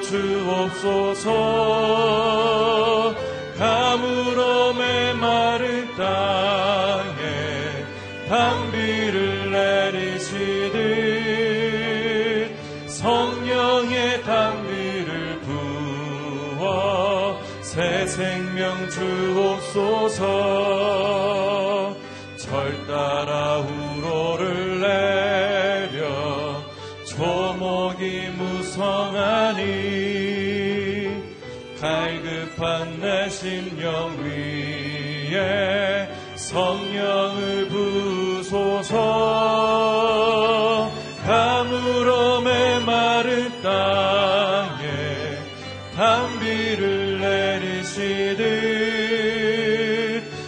주옵소서. 가물어 메마른 땅에 담비를 내리시듯 성령의 담비를 부어 새 생명 주옵소서 심령 위에 성령을 부소서. 가물어 메마른 땅에 담비를 내리시듯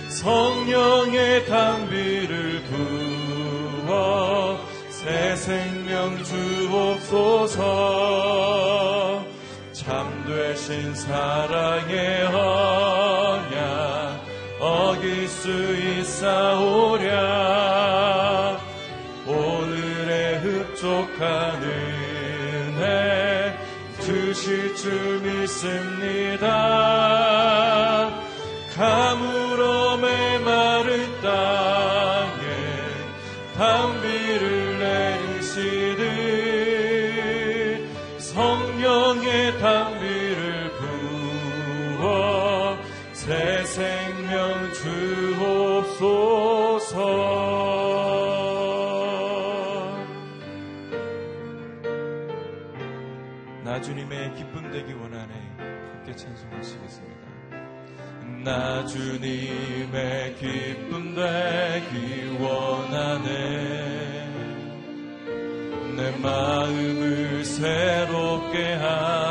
성령의 담비를 부어 새 생명 주옵소서. 참되신 사랑의 어길 수 있사오랴. 오늘의 흡족한 은혜 주실 줄 믿습니다. 가물 함께 찬송하시겠습니다. 나 주님의 기쁨 되기 원하네. 내 마음을 새롭게 하소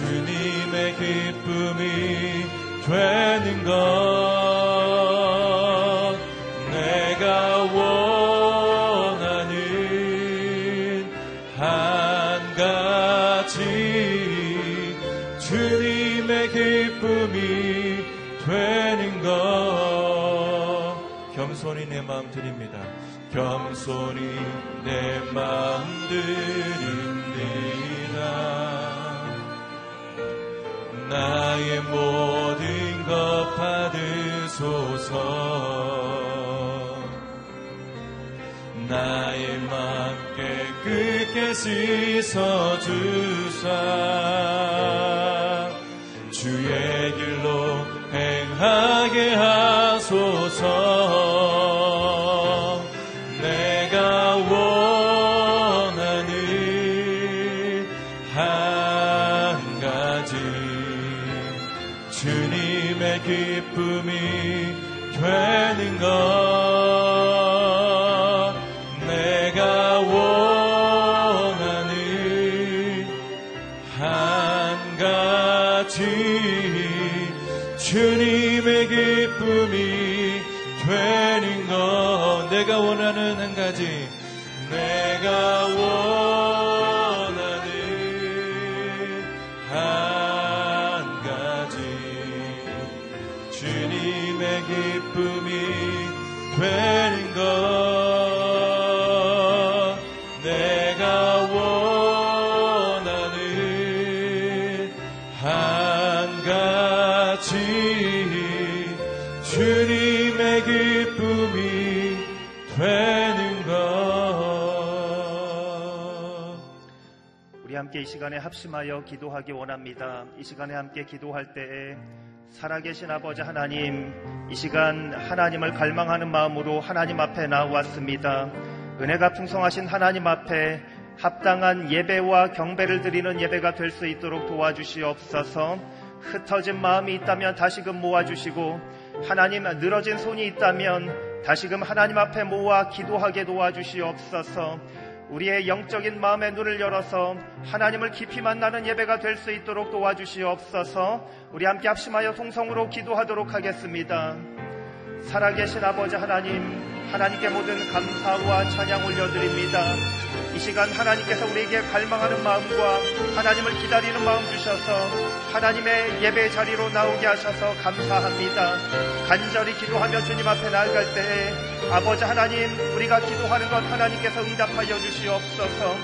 주님의 기쁨이 되는 것 내가 원하는 한 가지 주님의 기쁨이 되는 것. 겸손히 내 마음 드립니다. 겸손히 내 마음 드립니다 나의 모든 것 받으소서. 나의 맘 깨끗게 씻어주사. 주의 길로 행하게 하소서 가지 주님의 기쁨이 되는 것. 내가 원하는 한 가지. 내가 함께 이 시간에 합심하여 기도하기 원합니다. 이 시간에 함께 기도할 때에 살아계신 아버지 하나님, 이 시간 하나님을 갈망하는 마음으로 하나님 앞에 나왔습니다. 은혜가 풍성하신 하나님 앞에 합당한 예배와 경배를 드리는 예배가 될 수 있도록 도와주시옵소서. 흩어진 마음이 있다면 다시금 모아주시고 하나님 늘어진 손이 있다면 다시금 하나님 앞에 모아 기도하게 도와주시옵소서. 우리의 영적인 마음의 눈을 열어서 하나님을 깊이 만나는 예배가 될 수 있도록 도와주시옵소서 우리 함께 합심하여 통성으로 기도하도록 하겠습니다. 살아계신 아버지 하나님, 하나님께 모든 감사와 찬양 올려드립니다. 이 시간 하나님께서 우리에게 갈망하는 마음과 하나님을 기다리는 마음 주셔서 하나님의 예배 자리로 나오게 하셔서 감사합니다. 간절히 기도하며 주님 앞에 나아갈 때에 아버지 하나님 우리가 기도하는 것 하나님께서 응답하여 주시옵소서.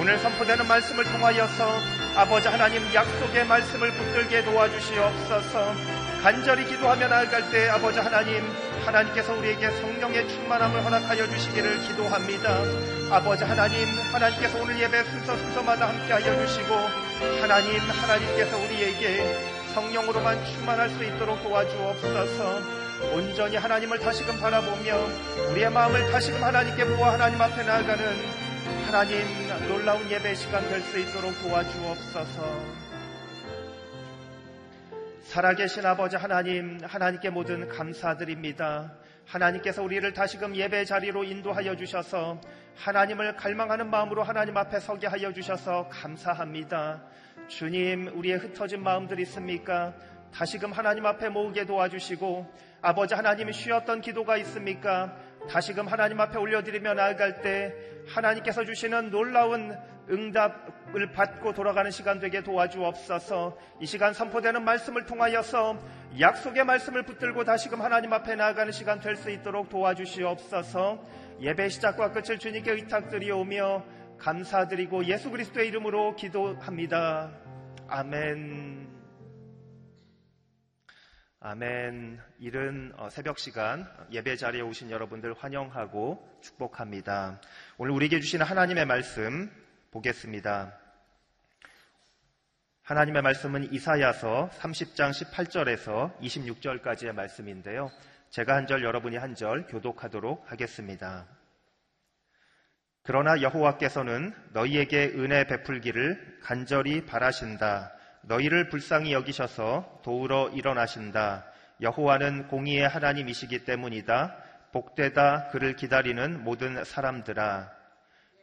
오늘 선포되는 말씀을 통하여서 아버지 하나님 약속의 말씀을 붙들게 도와주시옵소서. 간절히 기도하며 나아갈 때 아버지 하나님 하나님께서 우리에게 성령의 충만함을 허락하여 주시기를 기도합니다. 아버지 하나님 하나님께서 오늘 예배 순서 순서마다 함께하여 주시고 하나님 하나님께서 우리에게 성령으로만 충만할 수 있도록 도와주옵소서 온전히 하나님을 다시금 바라보며 우리의 마음을 다시금 하나님께 모아 하나님 앞에 나아가는 하나님 놀라운 예배 시간 될 수 있도록 도와주옵소서 살아계신 아버지 하나님, 하나님께 모든 감사드립니다. 하나님께서 우리를 다시금 예배 자리로 인도하여 주셔서 하나님을 갈망하는 마음으로 하나님 앞에 서게 하여 주셔서 감사합니다. 주님, 우리의 흩어진 마음들 있습니까? 다시금 하나님 앞에 모으게 도와주시고 아버지 하나님이 쉬었던 기도가 있습니까? 다시금 하나님 앞에 올려드리며 나아갈 때 하나님께서 주시는 놀라운 응답을 받고 돌아가는 시간 되게 도와주옵소서 이 시간 선포되는 말씀을 통하여서 약속의 말씀을 붙들고 다시금 하나님 앞에 나아가는 시간 될 수 있도록 도와주시옵소서 예배 시작과 끝을 주님께 의탁드리오며 감사드리고 예수 그리스도의 이름으로 기도합니다. 아멘. 아멘. 이른 어, 새벽 시간 예배 자리에 오신 여러분들 환영하고 축복합니다. 오늘 우리에게 주시는 하나님의 말씀 보겠습니다. 하나님의 말씀은 이사야서 30장 18절에서 26절까지의 말씀인데요. 제가 한 절, 여러분이 한 절 교독하도록 하겠습니다. 그러나 여호와께서는 너희에게 은혜 베풀기를 간절히 바라신다. 너희를 불쌍히 여기셔서 도우러 일어나신다. 여호와는 공의의 하나님이시기 때문이다. 복되다 그를 기다리는 모든 사람들아.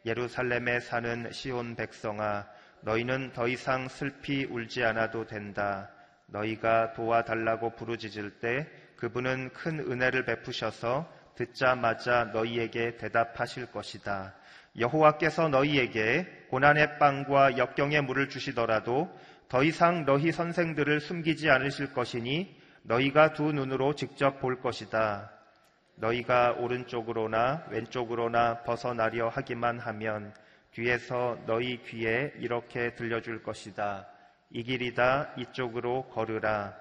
예루살렘에 사는 시온 백성아, 너희는 더 이상 슬피 울지 않아도 된다. 너희가 도와달라고 부르짖을 때 그분은 큰 은혜를 베푸셔서 듣자마자 너희에게 대답하실 것이다. 여호와께서 너희에게 고난의 빵과 역경의 물을 주시더라도 더 이상 너희 선생들을 숨기지 않으실 것이니 너희가 두 눈으로 직접 볼 것이다. 너희가 오른쪽으로나 왼쪽으로나 벗어나려 하기만 하면 뒤에서 너희 귀에 이렇게 들려줄 것이다. 이 길이다 이쪽으로 걸으라.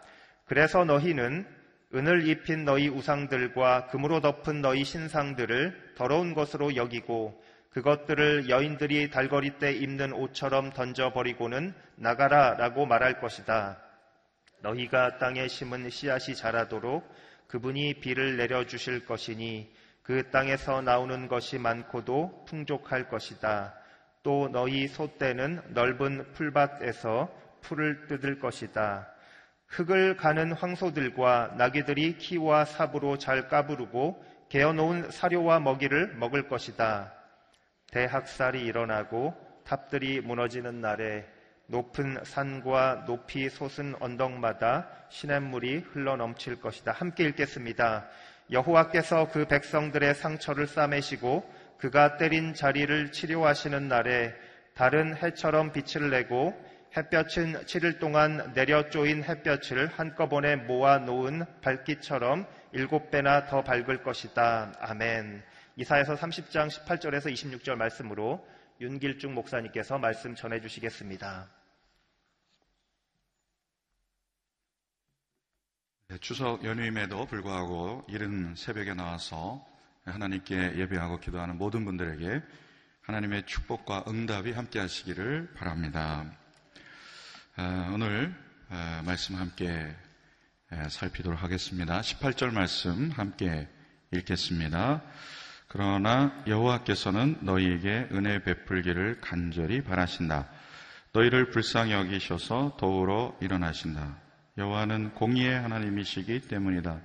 그래서 너희는 은을 입힌 너희 우상들과 금으로 덮은 너희 신상들을 더러운 것으로 여기고 그것들을 여인들이 달거리 때 입는 옷처럼 던져버리고는 나가라 라고 말할 것이다. 너희가 땅에 심은 씨앗이 자라도록 그분이 비를 내려주실 것이니 그 땅에서 나오는 것이 많고도 풍족할 것이다. 또 너희 소떼는 넓은 풀밭에서 풀을 뜯을 것이다. 흙을 가는 황소들과 나귀들이 키와 삽으로 잘 까부르고 개어놓은 사료와 먹이를 먹을 것이다. 대학살이 일어나고 탑들이 무너지는 날에 높은 산과 높이 솟은 언덕마다 시냇물이 흘러 넘칠 것이다. 함께 읽겠습니다. 여호와께서 그 백성들의 상처를 싸매시고 그가 때린 자리를 치료하시는 날에 다른 해처럼 빛을 내고 햇볕은 7일 동안 내려 쪼인 햇볕을 한꺼번에 모아 놓은 밝기처럼 일곱 배나 더 밝을 것이다. 아멘. 이사에서 30장 18절에서 26절 말씀으로 윤길중 목사님께서 말씀 전해 주시겠습니다. 네, 추석 연휴임에도 불구하고 이른 새벽에 나와서 하나님께 예배하고 기도하는 모든 분들에게 하나님의 축복과 응답이 함께 하시기를 바랍니다. 아, 오늘 아, 말씀 함께 살피도록 하겠습니다. 18절 말씀 함께 읽겠습니다. 그러나 여호와께서는 너희에게 은혜 베풀기를 간절히 바라신다. 너희를 불쌍히 여기셔서 도우러 일어나신다. 여호와는 공의의 하나님이시기 때문이다.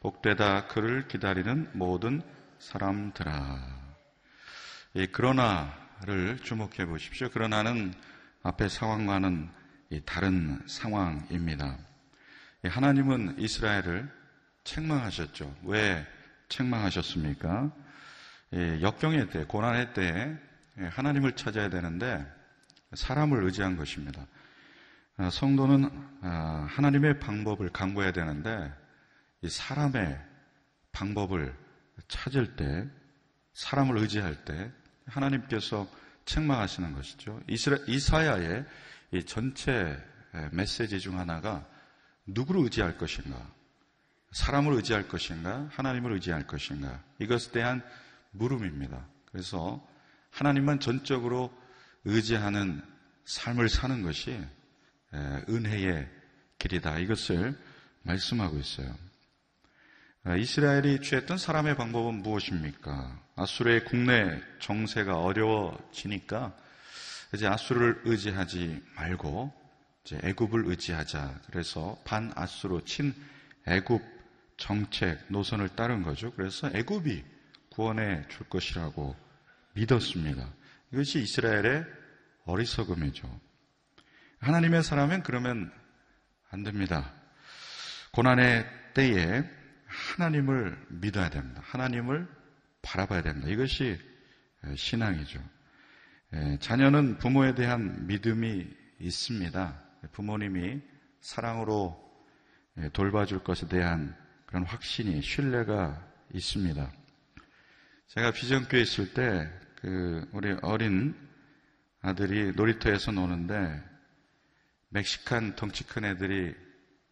복되다 그를 기다리는 모든 사람들아. 이 그러나를 주목해 보십시오. 그러나는 앞에 상황과는 다른 상황입니다. 하나님은 이스라엘을 책망하셨죠. 왜 책망하셨습니까? 역경의 때, 고난의 때 하나님을 찾아야 되는데 사람을 의지한 것입니다. 아, 성도는 아, 하나님의 방법을 강구해야 되는데 사람의 방법을 찾을 때, 사람을 의지할 때 하나님께서 책망하시는 것이죠. 이사야의 전체 메시지 중 하나가 누구를 의지할 것인가? 사람을 의지할 것인가? 하나님을 의지할 것인가? 이것에 대한 물음입니다. 그래서 하나님만 전적으로 의지하는 삶을 사는 것이 은혜의 길이다. 이것을 말씀하고 있어요. 아, 이스라엘이 취했던 사람의 방법은 무엇입니까? 아수르의 국내 정세가 어려워지니까 이제 아수르를 의지하지 말고 이제 애굽을 의지하자. 그래서 반 아수르 친 애굽 정책 노선을 따른 거죠. 그래서 애굽이 구원해 줄 것이라고 믿었습니다. 이것이 이스라엘의 어리석음이죠. 하나님의 사람은 그러면 안 됩니다. 고난의 때에 하나님을 믿어야 됩니다. 하나님을 바라봐야 됩니다. 이것이 신앙이죠. 자녀는 부모에 대한 믿음이 있습니다. 부모님이 사랑으로 돌봐줄 것에 대한 그런 확신이, 신뢰가 있습니다. 제가 비전교회 있을 때, 그, 우리 어린 아들이 놀이터에서 노는데, 멕시칸 덩치 큰 애들이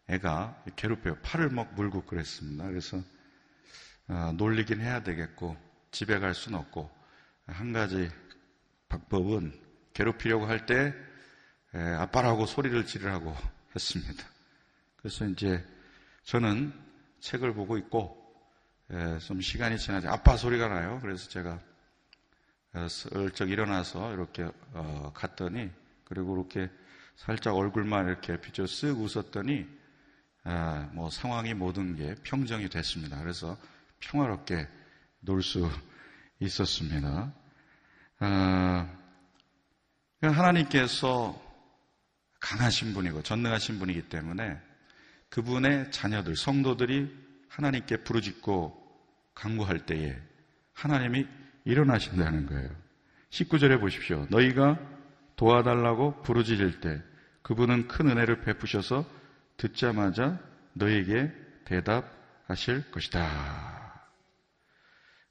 애가 괴롭혀요. 팔을 막 물고 그랬습니다. 그래서 어, 놀리긴 해야 되겠고 집에 갈 수는 없고 한 가지 방법은 괴롭히려고 할 때 아빠라고 소리를 지르라고 했습니다. 그래서 이제 저는 책을 보고 있고 에, 좀 시간이 지나지 아빠 소리가 나요. 그래서 제가 슬쩍 일어나서 이렇게 어, 갔더니 그리고 이렇게 살짝 얼굴만 이렇게 비춰 쓱 웃었더니 아, 뭐 상황이 모든 게 평정이 됐습니다. 그래서 평화롭게 놀 수 있었습니다. 아, 하나님께서 강하신 분이고 전능하신 분이기 때문에 그분의 자녀들, 성도들이 하나님께 부르짖고 강구할 때에 하나님이 일어나신다는 거예요. 19절에 보십시오. 너희가 도와달라고 부르짖을 때 그분은 큰 은혜를 베푸셔서 듣자마자 너에게 대답하실 것이다.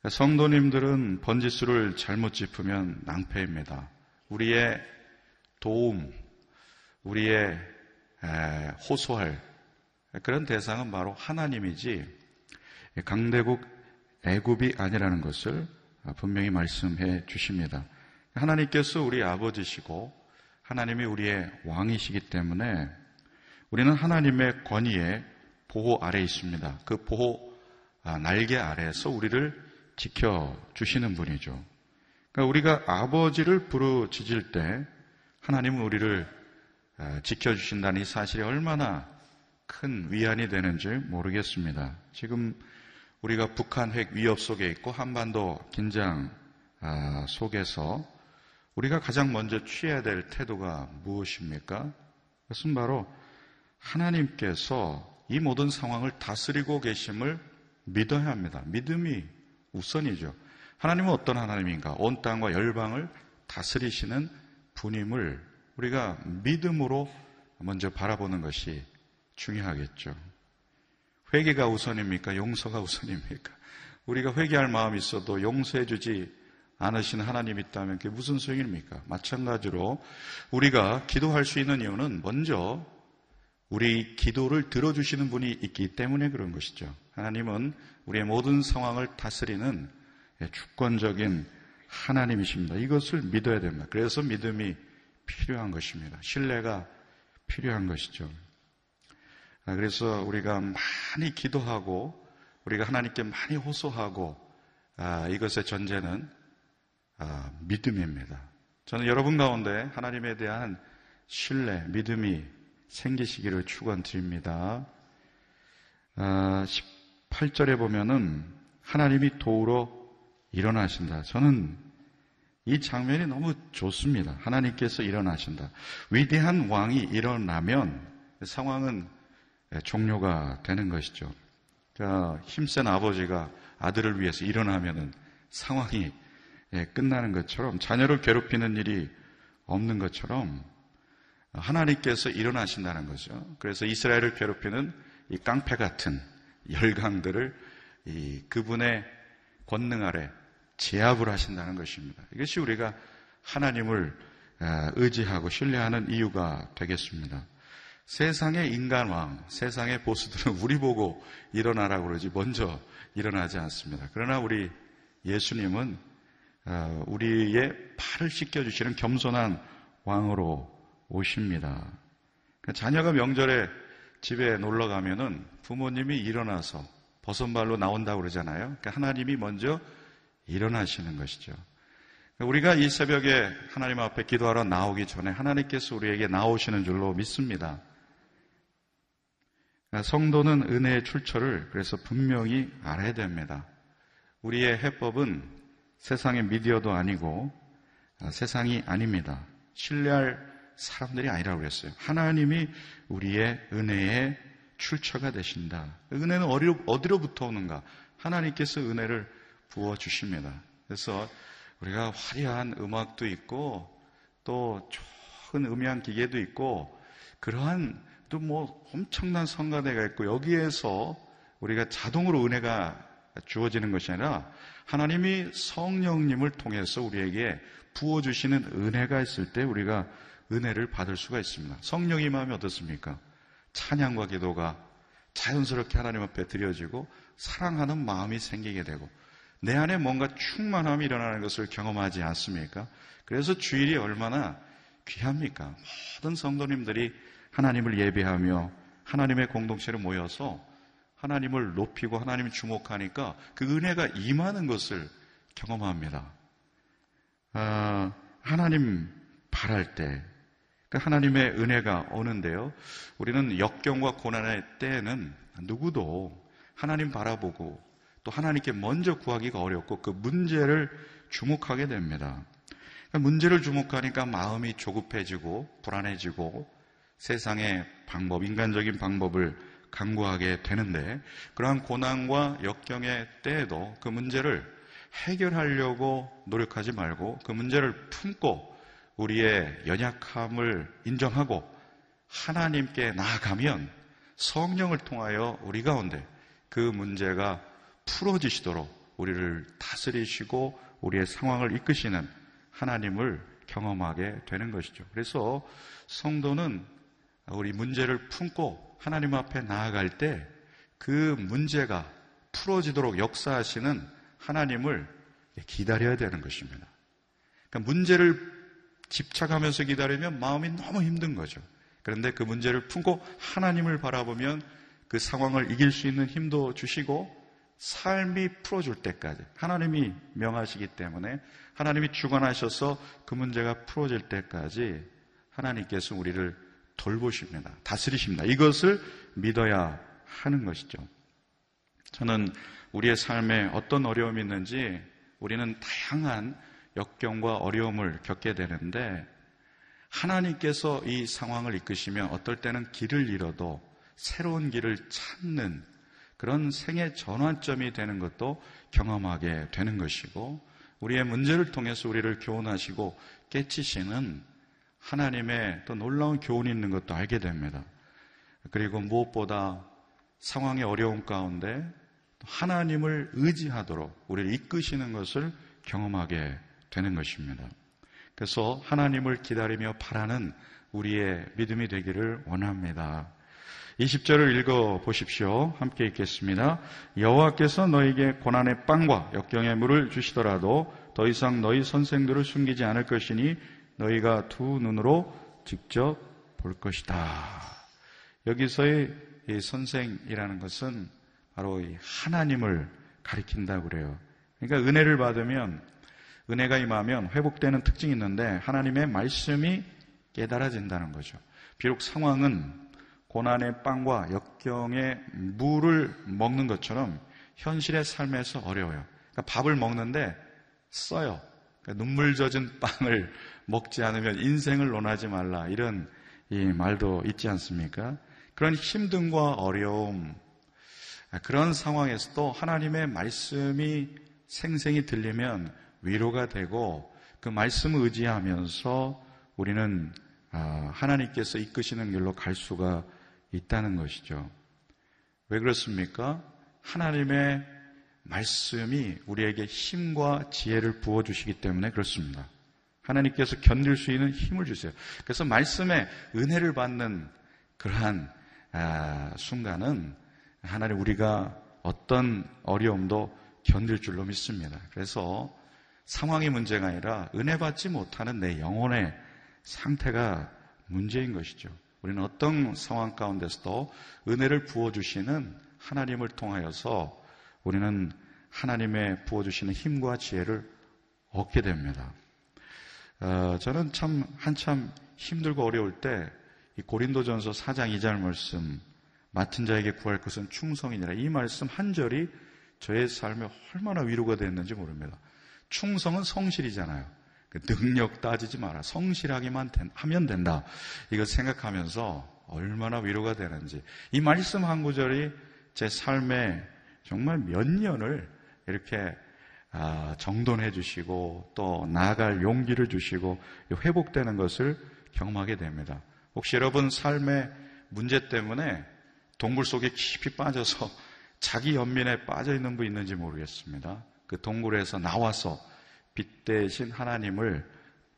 성도님들은 번지수를 잘못 짚으면 낭패입니다. 우리의 도움, 우리의 호소할 그런 대상은 바로 하나님이지 강대국 애굽이 아니라는 것을 분명히 말씀해 주십니다. 하나님께서 우리 아버지시고 하나님이 우리의 왕이시기 때문에 우리는 하나님의 권위에 보호 아래 있습니다. 그 보호 아, 날개 아래에서 우리를 지켜 주시는 분이죠. 그러니까 우리가 아버지를 부르짖을 때 하나님은 우리를 아, 지켜 주신다는 이 사실이 얼마나 큰 위안이 되는지 모르겠습니다. 지금 우리가 북한 핵 위협 속에 있고 한반도 긴장 아, 속에서 우리가 가장 먼저 취해야 될 태도가 무엇입니까? 그것은 바로 하나님께서 이 모든 상황을 다스리고 계심을 믿어야 합니다. 믿음이 우선이죠. 하나님은 어떤 하나님인가? 온 땅과 열방을 다스리시는 분임을 우리가 믿음으로 먼저 바라보는 것이 중요하겠죠. 회개가 우선입니까? 용서가 우선입니까? 우리가 회개할 마음이 있어도 용서해 주지 않으신 하나님이 있다면 그게 무슨 소용입니까? 마찬가지로 우리가 기도할 수 있는 이유는 먼저 우리 기도를 들어주시는 분이 있기 때문에 그런 것이죠. 하나님은 우리의 모든 상황을 다스리는 주권적인 하나님이십니다. 이것을 믿어야 됩니다. 그래서 믿음이 필요한 것입니다. 신뢰가 필요한 것이죠. 아, 그래서 우리가 많이 기도하고 우리가 하나님께 많이 호소하고 아, 이것의 전제는 아, 믿음입니다. 저는 여러분 가운데 하나님에 대한 신뢰, 믿음이 생기시기를 축원드립니다. 18절에 보면은 하나님이 도우러 일어나신다. 저는 이 장면이 너무 좋습니다. 하나님께서 일어나신다. 위대한 왕이 일어나면 상황은 종료가 되는 것이죠. 그러니까 힘센 아버지가 아들을 위해서 일어나면은 상황이 끝나는 것처럼 자녀를 괴롭히는 일이 없는 것처럼 하나님께서 일어나신다는 거죠. 그래서 이스라엘을 괴롭히는 이 깡패 같은 열강들을 이 그분의 권능 아래 제압을 하신다는 것입니다. 이것이 우리가 하나님을 의지하고 신뢰하는 이유가 되겠습니다. 세상의 인간왕, 세상의 보스들은 우리 보고 일어나라고 그러지 먼저 일어나지 않습니다. 그러나 우리 예수님은 우리의 팔을 씻겨주시는 겸손한 왕으로 오십니다. 그러니까 자녀가 명절에 집에 놀러 가면은 부모님이 일어나서 버선발로 나온다고 그러잖아요. 그러니까 하나님이 먼저 일어나시는 것이죠. 그러니까 우리가 이 새벽에 하나님 앞에 기도하러 나오기 전에 하나님께서 우리에게 나오시는 줄로 믿습니다. 그러니까 성도는 은혜의 출처를 그래서 분명히 알아야 됩니다. 우리의 해법은 세상의 미디어도 아니고 아, 세상이 아닙니다. 신뢰할 사람들이 아니라고 그랬어요. 하나님이 우리의 은혜의 출처가 되신다. 은혜는 어디로부터 오는가? 하나님께서 은혜를 부어 주십니다. 그래서 우리가 화려한 음악도 있고 또 좋은 음향 기계도 있고 그러한 또 뭐 엄청난 성가대가 있고 여기에서 우리가 자동으로 은혜가 주어지는 것이 아니라 하나님이 성령님을 통해서 우리에게 부어주시는 은혜가 있을 때 우리가 은혜를 받을 수가 있습니다. 성령이 마음이 어떻습니까? 찬양과 기도가 자연스럽게 하나님 앞에 드려지고 사랑하는 마음이 생기게 되고 내 안에 뭔가 충만함이 일어나는 것을 경험하지 않습니까? 그래서 주일이 얼마나 귀합니까? 모든 성도님들이 하나님을 예배하며 하나님의 공동체로 모여서 하나님을 높이고 하나님을 주목하니까 그 은혜가 임하는 것을 경험합니다. 아, 하나님 바랄 때, 그 하나님의 은혜가 오는데요. 우리는 역경과 고난의 때에는 누구도 하나님 바라보고 또 하나님께 먼저 구하기가 어렵고 그 문제를 주목하게 됩니다. 그러니까 문제를 주목하니까 마음이 조급해지고 불안해지고 세상의 방법, 인간적인 방법을 강구하게 되는데 그러한 고난과 역경의 때에도 그 문제를 해결하려고 노력하지 말고 그 문제를 품고 우리의 연약함을 인정하고 하나님께 나아가면 성령을 통하여 우리 가운데 그 문제가 풀어지시도록 우리를 다스리시고 우리의 상황을 이끄시는 하나님을 경험하게 되는 것이죠. 그래서 성도는 우리 문제를 품고 하나님 앞에 나아갈 때 그 문제가 풀어지도록 역사하시는 하나님을 기다려야 되는 것입니다. 그러니까 문제를 집착하면서 기다리면 마음이 너무 힘든 거죠. 그런데 그 문제를 품고 하나님을 바라보면 그 상황을 이길 수 있는 힘도 주시고 삶이 풀어줄 때까지 하나님이 명하시기 때문에 하나님이 주관하셔서 그 문제가 풀어질 때까지 하나님께서 우리를 돌보십니다. 다스리십니다. 이것을 믿어야 하는 것이죠. 저는 우리의 삶에 어떤 어려움이 있는지 우리는 다양한 역경과 어려움을 겪게 되는데 하나님께서 이 상황을 이끄시면 어떨 때는 길을 잃어도 새로운 길을 찾는 그런 생의 전환점이 되는 것도 경험하게 되는 것이고 우리의 문제를 통해서 우리를 교훈하시고 깨치시는 하나님의 또 놀라운 교훈이 있는 것도 알게 됩니다. 그리고 무엇보다 상황의 어려움 가운데 하나님을 의지하도록 우리를 이끄시는 것을 경험하게 되는 것입니다. 그래서 하나님을 기다리며 바라는 우리의 믿음이 되기를 원합니다. 20절을 읽어 보십시오. 함께 읽겠습니다. 여호와께서 너에게 고난의 빵과 역경의 물을 주시더라도 더 이상 너희 선생들을 숨기지 않을 것이니 너희가 두 눈으로 직접 볼 것이다. 여기서의 선생이라는 것은 바로 하나님을 가리킨다고 그래요. 그러니까 은혜를 받으면 은혜가 임하면 회복되는 특징이 있는데 하나님의 말씀이 깨달아진다는 거죠. 비록 상황은 고난의 빵과 역경의 물을 먹는 것처럼 현실의 삶에서 어려워요. 그러니까 밥을 먹는데 써요. 그러니까 눈물 젖은 빵을 먹지 않으면 인생을 논하지 말라. 이런 이 말도 있지 않습니까? 그런 힘듦과 어려움, 그런 상황에서도 하나님의 말씀이 생생히 들리면 위로가 되고 그 말씀을 의지하면서 우리는 아, 하나님께서 이끄시는 길로 갈 수가 있다는 것이죠. 왜 그렇습니까? 하나님의 말씀이 우리에게 힘과 지혜를 부어주시기 때문에 그렇습니다. 하나님께서 견딜 수 있는 힘을 주세요. 그래서 말씀에 은혜를 받는 그러한 아, 순간은 하나님 우리가 어떤 어려움도 견딜 줄로 믿습니다. 그래서 상황이 문제가 아니라 은혜 받지 못하는 내 영혼의 상태가 문제인 것이죠. 우리는 어떤 상황 가운데서도 은혜를 부어주시는 하나님을 통하여서 우리는 하나님의 부어주시는 힘과 지혜를 얻게 됩니다. 어, 저는 참 한참 힘들고 어려울 때 고린도전서 4장 2절 말씀 맡은 자에게 구할 것은 충성이니라 이 말씀 한 절이 저의 삶에 얼마나 위로가 됐는지 모릅니다. 충성은 성실이잖아요. 그 능력 따지지 마라. 성실하기만 하면 된다. 이거 생각하면서 얼마나 위로가 되는지. 이 말씀 한 구절이 제 삶에 정말 몇 년을 이렇게 아, 정돈해 주시고 또 나아갈 용기를 주시고 회복되는 것을 경험하게 됩니다. 혹시 여러분 삶의 문제 때문에 동굴 속에 깊이 빠져서 자기 연민에 빠져 있는 분 있는지 모르겠습니다. 그 동굴에서 나와서 빛 대신 하나님을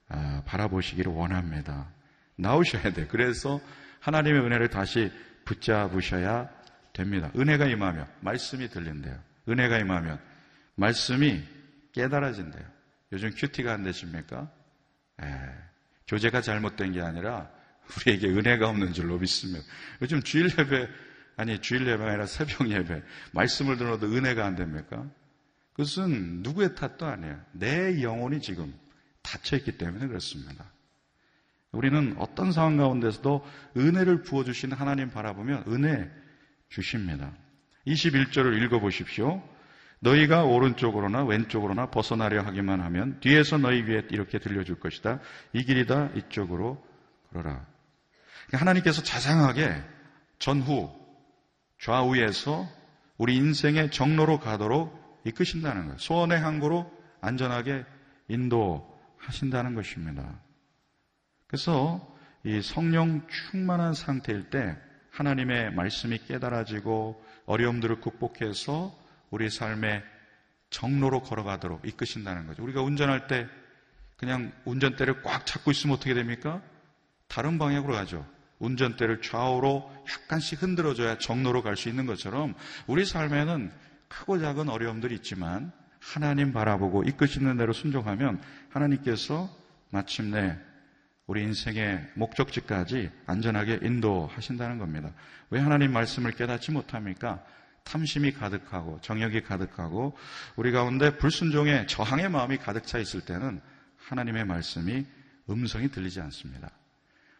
아, 바라보시기를 원합니다. 나오셔야 돼. 그래서 하나님의 은혜를 다시 붙잡으셔야 됩니다. 은혜가 임하면 말씀이 들린대요. 은혜가 임하면 말씀이 깨달아진대요. 요즘 큐티가 안 되십니까? 에, 교제가 잘못된 게 아니라 우리에게 은혜가 없는 줄로 믿습니다. 요즘 주일 예배, 아니 주일 예배가 아니라 새벽 예배, 말씀을 들어도 은혜가 안 됩니까? 그것은 누구의 탓도 아니에요. 내 영혼이 지금 닫혀 있기 때문에 그렇습니다. 우리는 어떤 상황 가운데서도 은혜를 부어 주시는 하나님 바라보면 은혜 주십니다. 21절을 읽어 보십시오. 너희가 오른쪽으로나 왼쪽으로나 벗어나려 하기만 하면 뒤에서 너희 위에 이렇게 들려줄 것이다. 이 길이다 이쪽으로 걸어라. 그러니까 하나님께서 자상하게 전후 좌우에서 우리 인생의 정로로 가도록 이끄신다는 거예요. 소원의 항구로 안전하게 인도하신다는 것입니다. 그래서 이 성령 충만한 상태일 때 하나님의 말씀이 깨달아지고 어려움들을 극복해서 우리 삶의 정로로 걸어가도록 이끄신다는 거죠. 우리가 운전할 때 그냥 운전대를 꽉 잡고 있으면 어떻게 됩니까? 다른 방향으로 가죠. 운전대를 좌우로 약간씩 흔들어줘야 정로로 갈 수 있는 것처럼 우리 삶에는 크고 작은 어려움들이 있지만 하나님 바라보고 이끄시는 대로 순종하면 하나님께서 마침내 우리 인생의 목적지까지 안전하게 인도하신다는 겁니다. 왜 하나님 말씀을 깨닫지 못합니까? 탐심이 가득하고 정욕이 가득하고 우리 가운데 불순종의 저항의 마음이 가득 차 있을 때는 하나님의 말씀이 음성이 들리지 않습니다.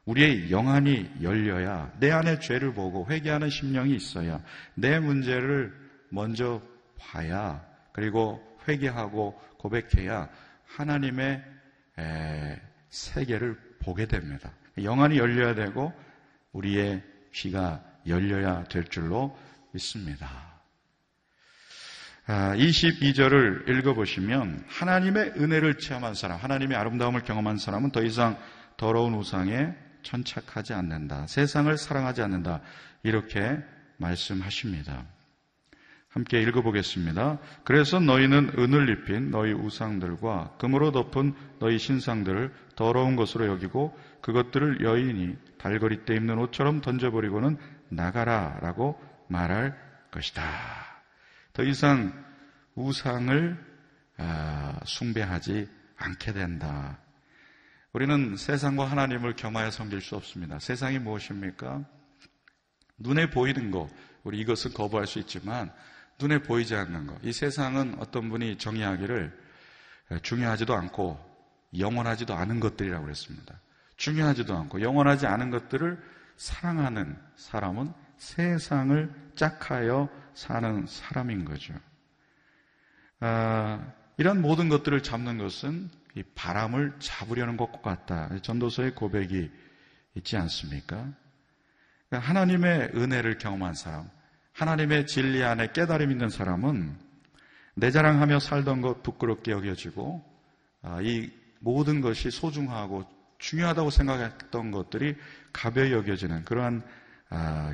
우리의 영안이 열려야 내 안에 죄를 보고 회개하는 심령이 있어야 내 문제를 먼저 봐야 그리고 회개하고 고백해야 하나님의 세계를 보게 됩니다. 영안이 열려야 되고 우리의 귀가 열려야 될 줄로 믿습니다. 22절을 아, 읽어보시면 하나님의 은혜를 체험한 사람, 하나님의 아름다움을 경험한 사람은 더 이상 더러운 우상에 천착하지 않는다. 세상을 사랑하지 않는다. 이렇게 말씀하십니다. 함께 읽어보겠습니다. 그래서 너희는 은을 입힌 너희 우상들과 금으로 덮은 너희 신상들을 더러운 것으로 여기고 그것들을 여인이 달거리 때 입는 옷처럼 던져버리고는 나가라 라고 말할 것이다. 더 이상 우상을 아, 숭배하지 않게 된다. 우리는 세상과 하나님을 겸하여 섬길 수 없습니다. 세상이 무엇입니까? 눈에 보이는 것, 우리 이것은 거부할 수 있지만 눈에 보이지 않는 것. 이 세상은 어떤 분이 정의하기를 중요하지도 않고 영원하지도 않은 것들이라고 그랬습니다. 중요하지도 않고 영원하지 않은 것들을 사랑하는 사람은 세상을 짝하여 사는 사람인 거죠. 아, 이런 모든 것들을 잡는 것은 이 바람을 잡으려는 것 같다. 전도서의 고백이 있지 않습니까? 그러니까 하나님의 은혜를 경험한 사람, 하나님의 진리 안에 깨달음 있는 사람은 내 자랑하며 살던 것 부끄럽게 여겨지고 아, 이 모든 것이 소중하고 중요하다고 생각했던 것들이 가벼이 여겨지는 그러한 아,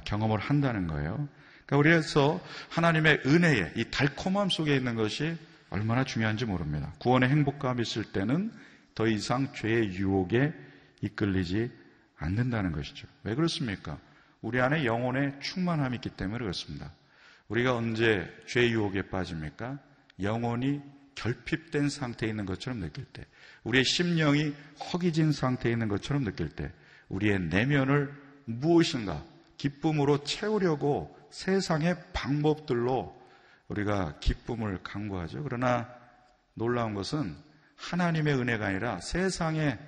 경험을 한다는 거예요. 그러니까 우리에서 하나님의 은혜에 이 달콤함 속에 있는 것이 얼마나 중요한지 모릅니다. 구원의 행복감이 있을 때는 더 이상 죄의 유혹에 이끌리지 않는다는 것이죠. 왜 그렇습니까? 우리 안에 영혼의 충만함이 있기 때문에 그렇습니다. 우리가 언제 죄 유혹에 빠집니까? 영혼이 결핍된 상태에 있는 것처럼 느낄 때, 우리의 심령이 허기진 상태에 있는 것처럼 느낄 때, 우리의 내면을 무엇인가 기쁨으로 채우려고 세상의 방법들로 우리가 기쁨을 강구하죠. 그러나 놀라운 것은 하나님의 은혜가 아니라 세상의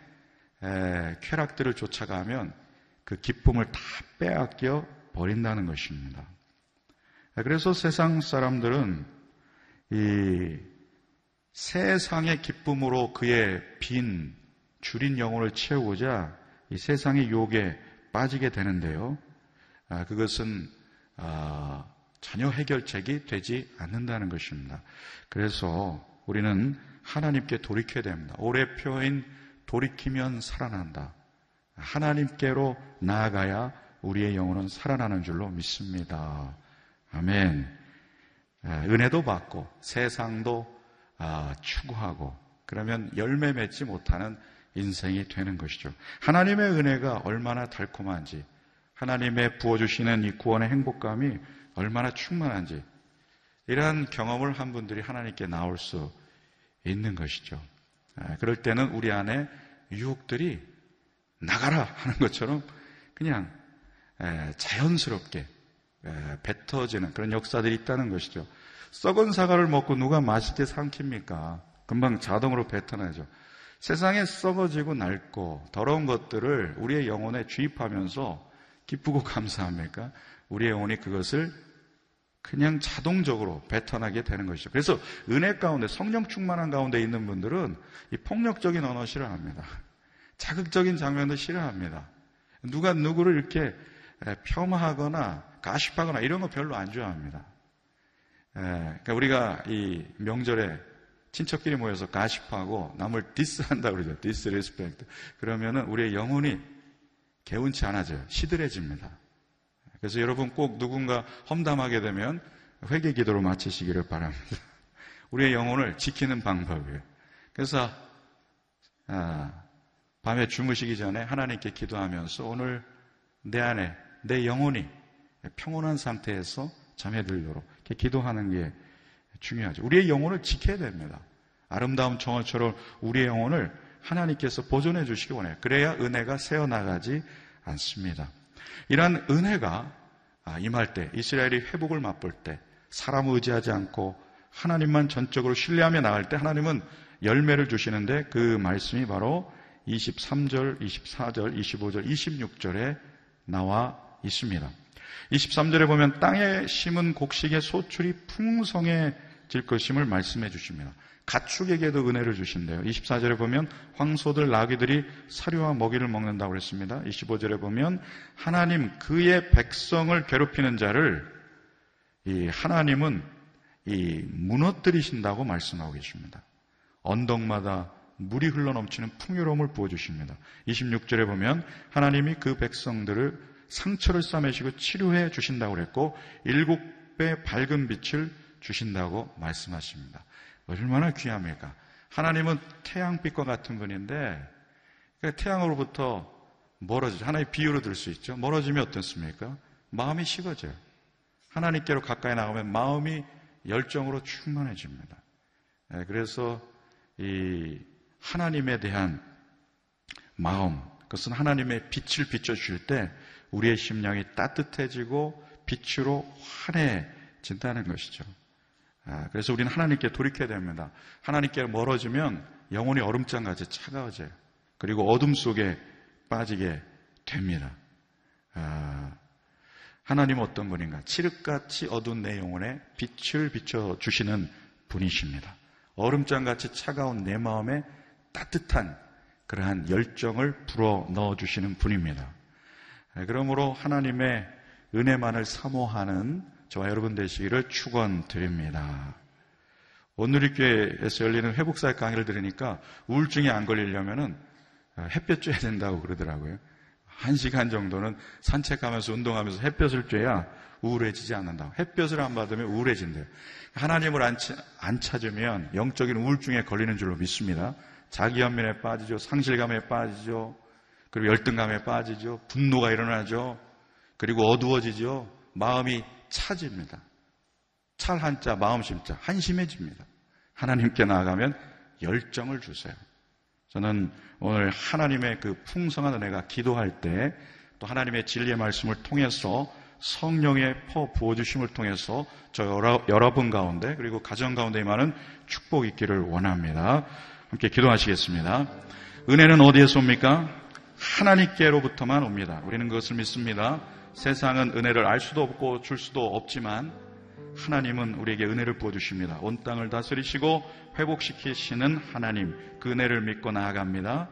쾌락들을 쫓아가면 그 기쁨을 다 빼앗겨 버린다는 것입니다. 그래서 세상 사람들은 이 세상의 기쁨으로 그의 빈 줄인 영혼을 채우고자 이 세상의 유혹에 빠지게 되는데요. 아, 그것은 아, 전혀 해결책이 되지 않는다는 것입니다. 그래서 우리는 하나님께 돌이켜야 됩니다. 올해 표인 돌이키면 살아난다. 하나님께로 나아가야 우리의 영혼은 살아나는 줄로 믿습니다. 아멘. 은혜도 받고 세상도 아, 추구하고 그러면 열매 맺지 못하는 인생이 되는 것이죠. 하나님의 은혜가 얼마나 달콤한지 하나님의 부어주시는 이 구원의 행복감이 얼마나 충만한지 이러한 경험을 한 분들이 하나님께 나올 수 있는 것이죠. 그럴 때는 우리 안에 유혹들이 나가라 하는 것처럼 그냥 자연스럽게 뱉어지는 그런 역사들이 있다는 것이죠. 썩은 사과를 먹고 누가 맛있게 삼킵니까? 금방 자동으로 뱉어내죠. 세상에 썩어지고 낡고 더러운 것들을 우리의 영혼에 주입하면서 기쁘고 감사합니까? 우리의 영혼이 그것을 그냥 자동적으로 배어나게 되는 것이죠. 그래서 은혜 가운데 성령 충만한 가운데 있는 분들은 이 폭력적인 언어 싫어합니다. 자극적인 장면도 싫어합니다. 누가 누구를 이렇게 폄하하거나 가십하거나 이런 거 별로 안 좋아합니다. 그러니까 우리가 이 명절에 친척끼리 모여서 가십하고 남을 디스한다 그러죠. Disrespect. 그러면은 우리의 영혼이 개운치 않아져요. 시들해집니다. 그래서 여러분 꼭 누군가 험담하게 되면 회개 기도로 마치시기를 바랍니다. 우리의 영혼을 지키는 방법이에요. 그래서 아, 밤에 주무시기 전에 하나님께 기도하면서 오늘 내 안에 내 영혼이 평온한 상태에서 잠에 들도록 이렇게 기도하는 게 중요하죠. 우리의 영혼을 지켜야 됩니다. 아름다운 정원처럼 우리의 영혼을 하나님께서 보존해 주시기 원해요. 그래야 은혜가 새어나가지 않습니다. 이러한 은혜가 아, 임할 때, 이스라엘이 회복을 맛볼 때, 사람을 의지하지 않고 하나님만 전적으로 신뢰하며 나갈 때 하나님은 열매를 주시는데 그 말씀이 바로 23절, 24절, 25절, 26절에 나와 있습니다. 23절에 보면 땅에 심은 곡식의 소출이 풍성해질 것임을 말씀해 주십니다. 가축에게도 은혜를 주신대요. 24절에 보면 황소들, 나귀들이 사료와 먹이를 먹는다고 그랬습니다. 25절에 보면 하나님 그의 백성을 괴롭히는 자를 이 하나님은 이 무너뜨리신다고 말씀하고 계십니다. 언덕마다 물이 흘러넘치는 풍요로움을 부어주십니다. 26절에 보면 하나님이 그 백성들을 상처를 싸매시고 치료해 주신다고 그랬고 일곱 배 밝은 빛을 주신다고 말씀하십니다. 얼마나 귀합니까? 하나님은 태양빛과 같은 분인데 그러니까 태양으로부터 멀어지죠. 하나의 비유로 들 수 있죠. 멀어지면 어떻습니까? 마음이 식어져요. 하나님께로 가까이 나가면 마음이 열정으로 충만해집니다. 예, 그래서 이 하나님에 대한 마음, 그것은 하나님의 빛을 비춰주실 때 우리의 심령이 따뜻해지고 빛으로 환해진다는 것이죠. 아, 그래서 우리는 하나님께 돌이켜야 됩니다. 하나님께 멀어지면 영혼이 얼음장같이 차가워져요. 그리고 어둠 속에 빠지게 됩니다. 아, 하나님은 어떤 분인가? 칠흑같이 어두운 내 영혼에 빛을 비춰주시는 분이십니다. 얼음장같이 차가운 내 마음에 따뜻한 그러한 열정을 불어 넣어주시는 분입니다. 아, 그러므로 하나님의 은혜만을 사모하는 저와 여러분 되시기를 축원드립니다. 오늘리교회에서 열리는 회복사역 강의를 들으니까 우울증이 안 걸리려면은 햇볕 쬐야 된다고 그러더라고요. 한 시간 정도는 산책하면서 운동하면서 햇볕을 쬐야 우울해지지 않는다. 햇볕을 안 받으면 우울해진대요. 하나님을 안, 안 찾으면 영적인 우울증에 걸리는 줄로 믿습니다. 자기 연민에 빠지죠. 상실감에 빠지죠. 그리고 열등감에 빠지죠. 분노가 일어나죠. 그리고 어두워지죠. 마음이 차집니다. 찰 한자, 마음 심자, 한심해집니다. 하나님께 나아가면 열정을 주세요. 저는 오늘 하나님의 그 풍성한 은혜가 기도할 때 또 하나님의 진리의 말씀을 통해서 성령의 퍼 부어주심을 통해서 저 여러, 여러분 가운데 그리고 가정 가운데 많은 축복 있기를 원합니다. 함께 기도하시겠습니다. 은혜는 어디에서 옵니까? 하나님께로부터만 옵니다. 우리는 그것을 믿습니다. 세상은 은혜를 알 수도 없고 줄 수도 없지만 하나님은 우리에게 은혜를 부어주십니다. 온 땅을 다스리시고 회복시키시는 하나님, 그 은혜를 믿고 나아갑니다.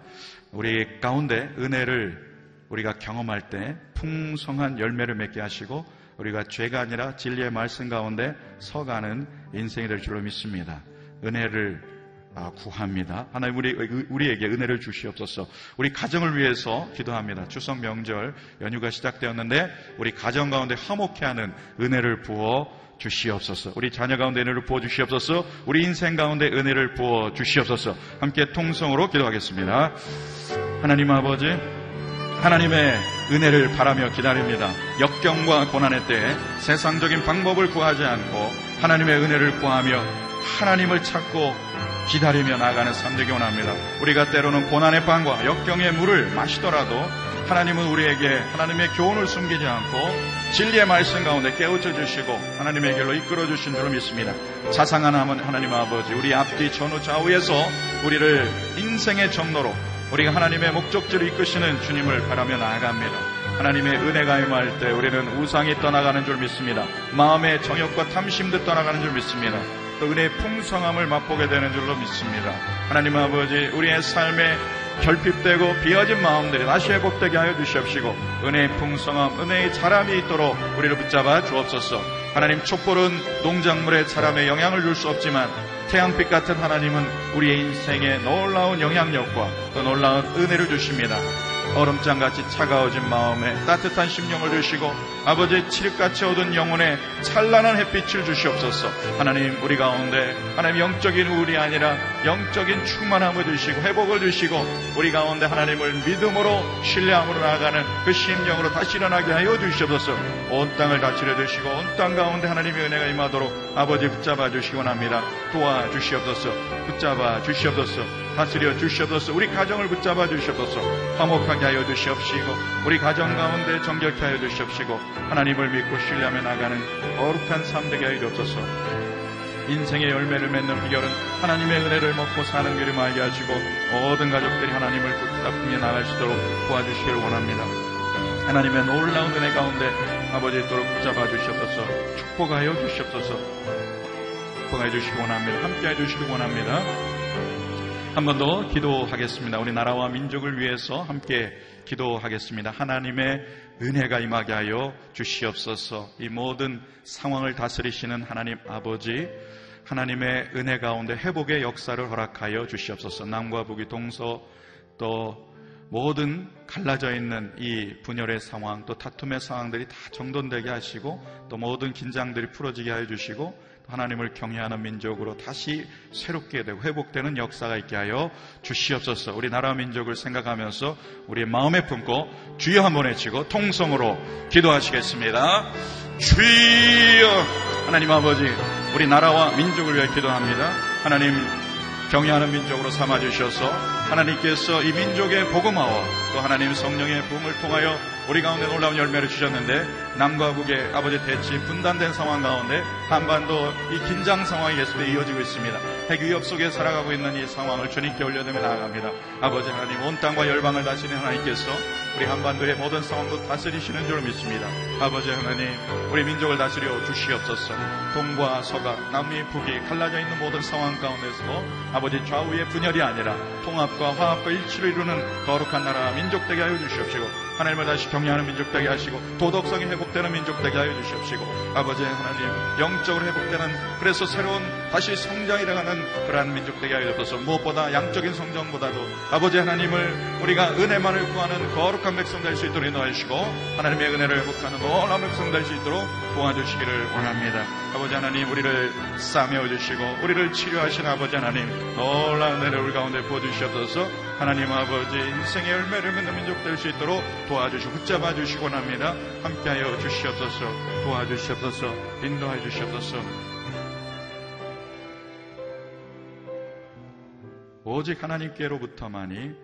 우리 가운데 은혜를 우리가 경험할 때 풍성한 열매를 맺게 하시고 우리가 죄가 아니라 진리의 말씀 가운데 서가는 인생이 될 줄로 믿습니다. 은혜를 아, 구합니다. 하나님 우리, 우리에게 은혜를 주시옵소서. 우리 가정을 위해서 기도합니다. 추석 명절 연휴가 시작되었는데 우리 가정 가운데 화목해하는 은혜를 부어 주시옵소서. 우리 자녀 가운데 은혜를 부어 주시옵소서. 우리 인생 가운데 은혜를 부어 주시옵소서. 함께 통성으로 기도하겠습니다. 하나님 아버지, 하나님의 은혜를 바라며 기다립니다. 역경과 고난의 때에 세상적인 방법을 구하지 않고 하나님의 은혜를 구하며 하나님을 찾고 기다리며 나가는 삶 되기 원합니다. 우리가 때로는 고난의 빵과 역경의 물을 마시더라도 하나님은 우리에게 하나님의 교훈을 숨기지 않고 진리의 말씀 가운데 깨우쳐 주시고 하나님의 길로 이끌어 주신 줄 믿습니다. 자상한 하나님 아버지 우리 앞뒤 전후 좌우에서 우리를 인생의 정로로 우리가 하나님의 목적지를 이끄시는 주님을 바라며 나아갑니다. 하나님의 은혜가 임할 때 우리는 우상이 떠나가는 줄 믿습니다. 마음의 정욕과 탐심도 떠나가는 줄 믿습니다. 또 은혜의 풍성함을 맛보게 되는 줄로 믿습니다. 하나님 아버지, 우리의 삶에 결핍되고 비어진 마음들이 다시 회복되게 하여 주시옵시고 은혜의 풍성함, 은혜의 자람이 있도록 우리를 붙잡아 주옵소서. 하나님 촛불은 농작물의 자람에 영향을 줄 수 없지만 태양빛 같은 하나님은 우리의 인생에 놀라운 영향력과 또 놀라운 은혜를 주십니다. 얼음장같이 차가워진 마음에 따뜻한 심령을 주시고 아버지의 칠흑같이 얻은 영혼에 찬란한 햇빛을 주시옵소서. 하나님 우리 가운데 하나님 영적인 우울이 아니라 영적인 충만함을 주시고 회복을 주시고 우리 가운데 하나님을 믿음으로 신뢰함으로 나아가는 그 심령으로 다시 일어나게 하여 주시옵소서. 온 땅을 다스려 주시고 온 땅 가운데 하나님의 은혜가 임하도록 아버지 붙잡아 주시기 원합니다. 도와 주시옵소서. 붙잡아 주시옵소서. 다스려 주시옵소서. 우리 가정을 붙잡아 주시옵소서. 화목하게 하여 주시옵시고 우리 가정 가운데 정결케 하여 주시옵시고 하나님을 믿고 신뢰하며 나가는 거룩한 삶 되게 하여 주옵소서 인생의 열매를 맺는 비결은 하나님의 은혜를 먹고 사는 길을 알게 하시고 모든 가족들이 하나님을 붙잡으며 나갈 수 있도록 도와주시기를 원합니다. 하나님의 놀라운 은혜 가운데 아버지 있도록 붙잡아 주시옵소서 축복하여 주시옵소서 축복하여 주시기 원합니다. 함께해 주시기 원합니다. 한 번 더 기도하겠습니다. 우리 나라와 민족을 위해서 함께 기도하겠습니다. 하나님의 은혜가 임하게 하여 주시옵소서 이 모든 상황을 다스리시는 하나님 아버지 하나님의 은혜 가운데 회복의 역사를 허락하여 주시옵소서. 남과 북이 동서 또 모든 갈라져 있는 이 분열의 상황 또 다툼의 상황들이 다 정돈되게 하시고 또 모든 긴장들이 풀어지게 하여 주시고 하나님을 경외하는 민족으로 다시 새롭게 되고 회복되는 역사가 있게 하여 주시옵소서. 우리 나라 민족을 생각하면서 우리 마음에 품고 주여 한번 외치고 통성으로 기도하시겠습니다. 주여 하나님 아버지 우리 나라와 민족을 위해 기도합니다. 하나님 경외하는 민족으로 삼아 주셔서 하나님께서 이 민족의 복음화와 또 하나님 성령의 부음을 통하여 우리 가운데 놀라운 열매를 주셨는데 남과 북의 아버지 대치 분단된 상황 가운데 한반도 이 긴장 상황이 계속해 이어지고 있습니다. 핵 위협 속에 살아가고 있는 이 상황을 주님께 올려드며 나아갑니다. 아버지 하나님 온 땅과 열방을 다스리는 하나님께서 우리 한반도의 모든 상황도 다스리시는 줄 믿습니다. 아버지 하나님 우리 민족을 다스려 주시옵소서 동과 서가 남미 북이 갈라져 있는 모든 상황 가운데서 아버지 좌우의 분열이 아니라 통합과 화합과 일치를 이루는 거룩한 나라 민족 되게 하여 주시옵시고 하나님을 다시 경외하는 민족 되게 하시고 도덕성이 회복되는 민족 되게 하여 주시옵시고 아버지 하나님 영적으로 회복되는 그래서 새로운 다시 성장이 되가는 그러한 민족 되게 하여 주옵소서. 무엇보다 양적인 성장보다도 아버지 하나님을 우리가 은혜만을 구하는 거룩한 백성 될 수 있도록 인도해 주시고 하나님의 은혜를 회복하는 놀라운 백성 될 수 있도록 도와주시기를 원합니다. 아버지 하나님 우리를 싸매어 주시고 우리를 치료하신 아버지 하나님 놀라운 은혜를 우리 가운데 부어 주시옵소서. 하나님 아버지 인생의 열매를 맺는 민족 될 수 있도록 도와주시고 붙잡아 주시곤 합니다. 함께하여 주시옵소서. 도와주시옵소서. 인도해 주시옵소서 오직 하나님께로부터만이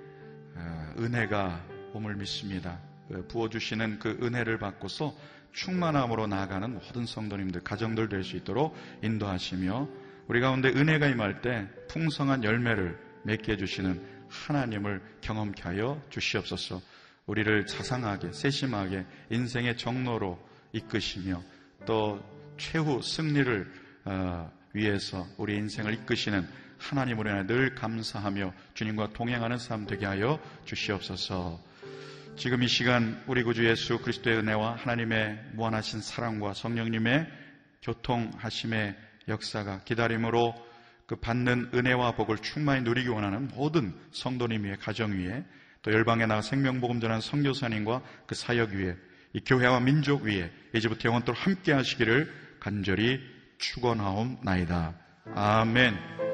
어, 은혜가 옴을 믿습니다. 그 부어주시는 그 은혜를 받고서 충만함으로 나아가는 모든 성도님들, 가정들 될 수 있도록 인도하시며 우리 가운데 은혜가 임할 때 풍성한 열매를 맺게 해주시는 하나님을 경험케 하여 주시옵소서. 우리를 자상하게, 세심하게 인생의 정로로 이끄시며 또 최후 승리를 어, 위해서 우리 인생을 이끄시는 하나님으로 인해 늘 감사하며 주님과 동행하는 삶 되게 하여 주시옵소서. 지금 이 시간 우리 구주 예수 그리스도의 은혜와 하나님의 무한하신 사랑과 성령님의 교통하심의 역사가 기다림으로 그 받는 은혜와 복을 충만히 누리기 원하는 모든 성도님 위에 가정 위에 또 열방에 나가 생명복음 전한 성교사님과 그 사역 위에 이 교회와 민족 위에 이제부터 영원토록 함께 하시기를 간절히 축원하옵나이다. 아멘.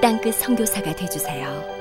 땅끝 성교사가 되주세요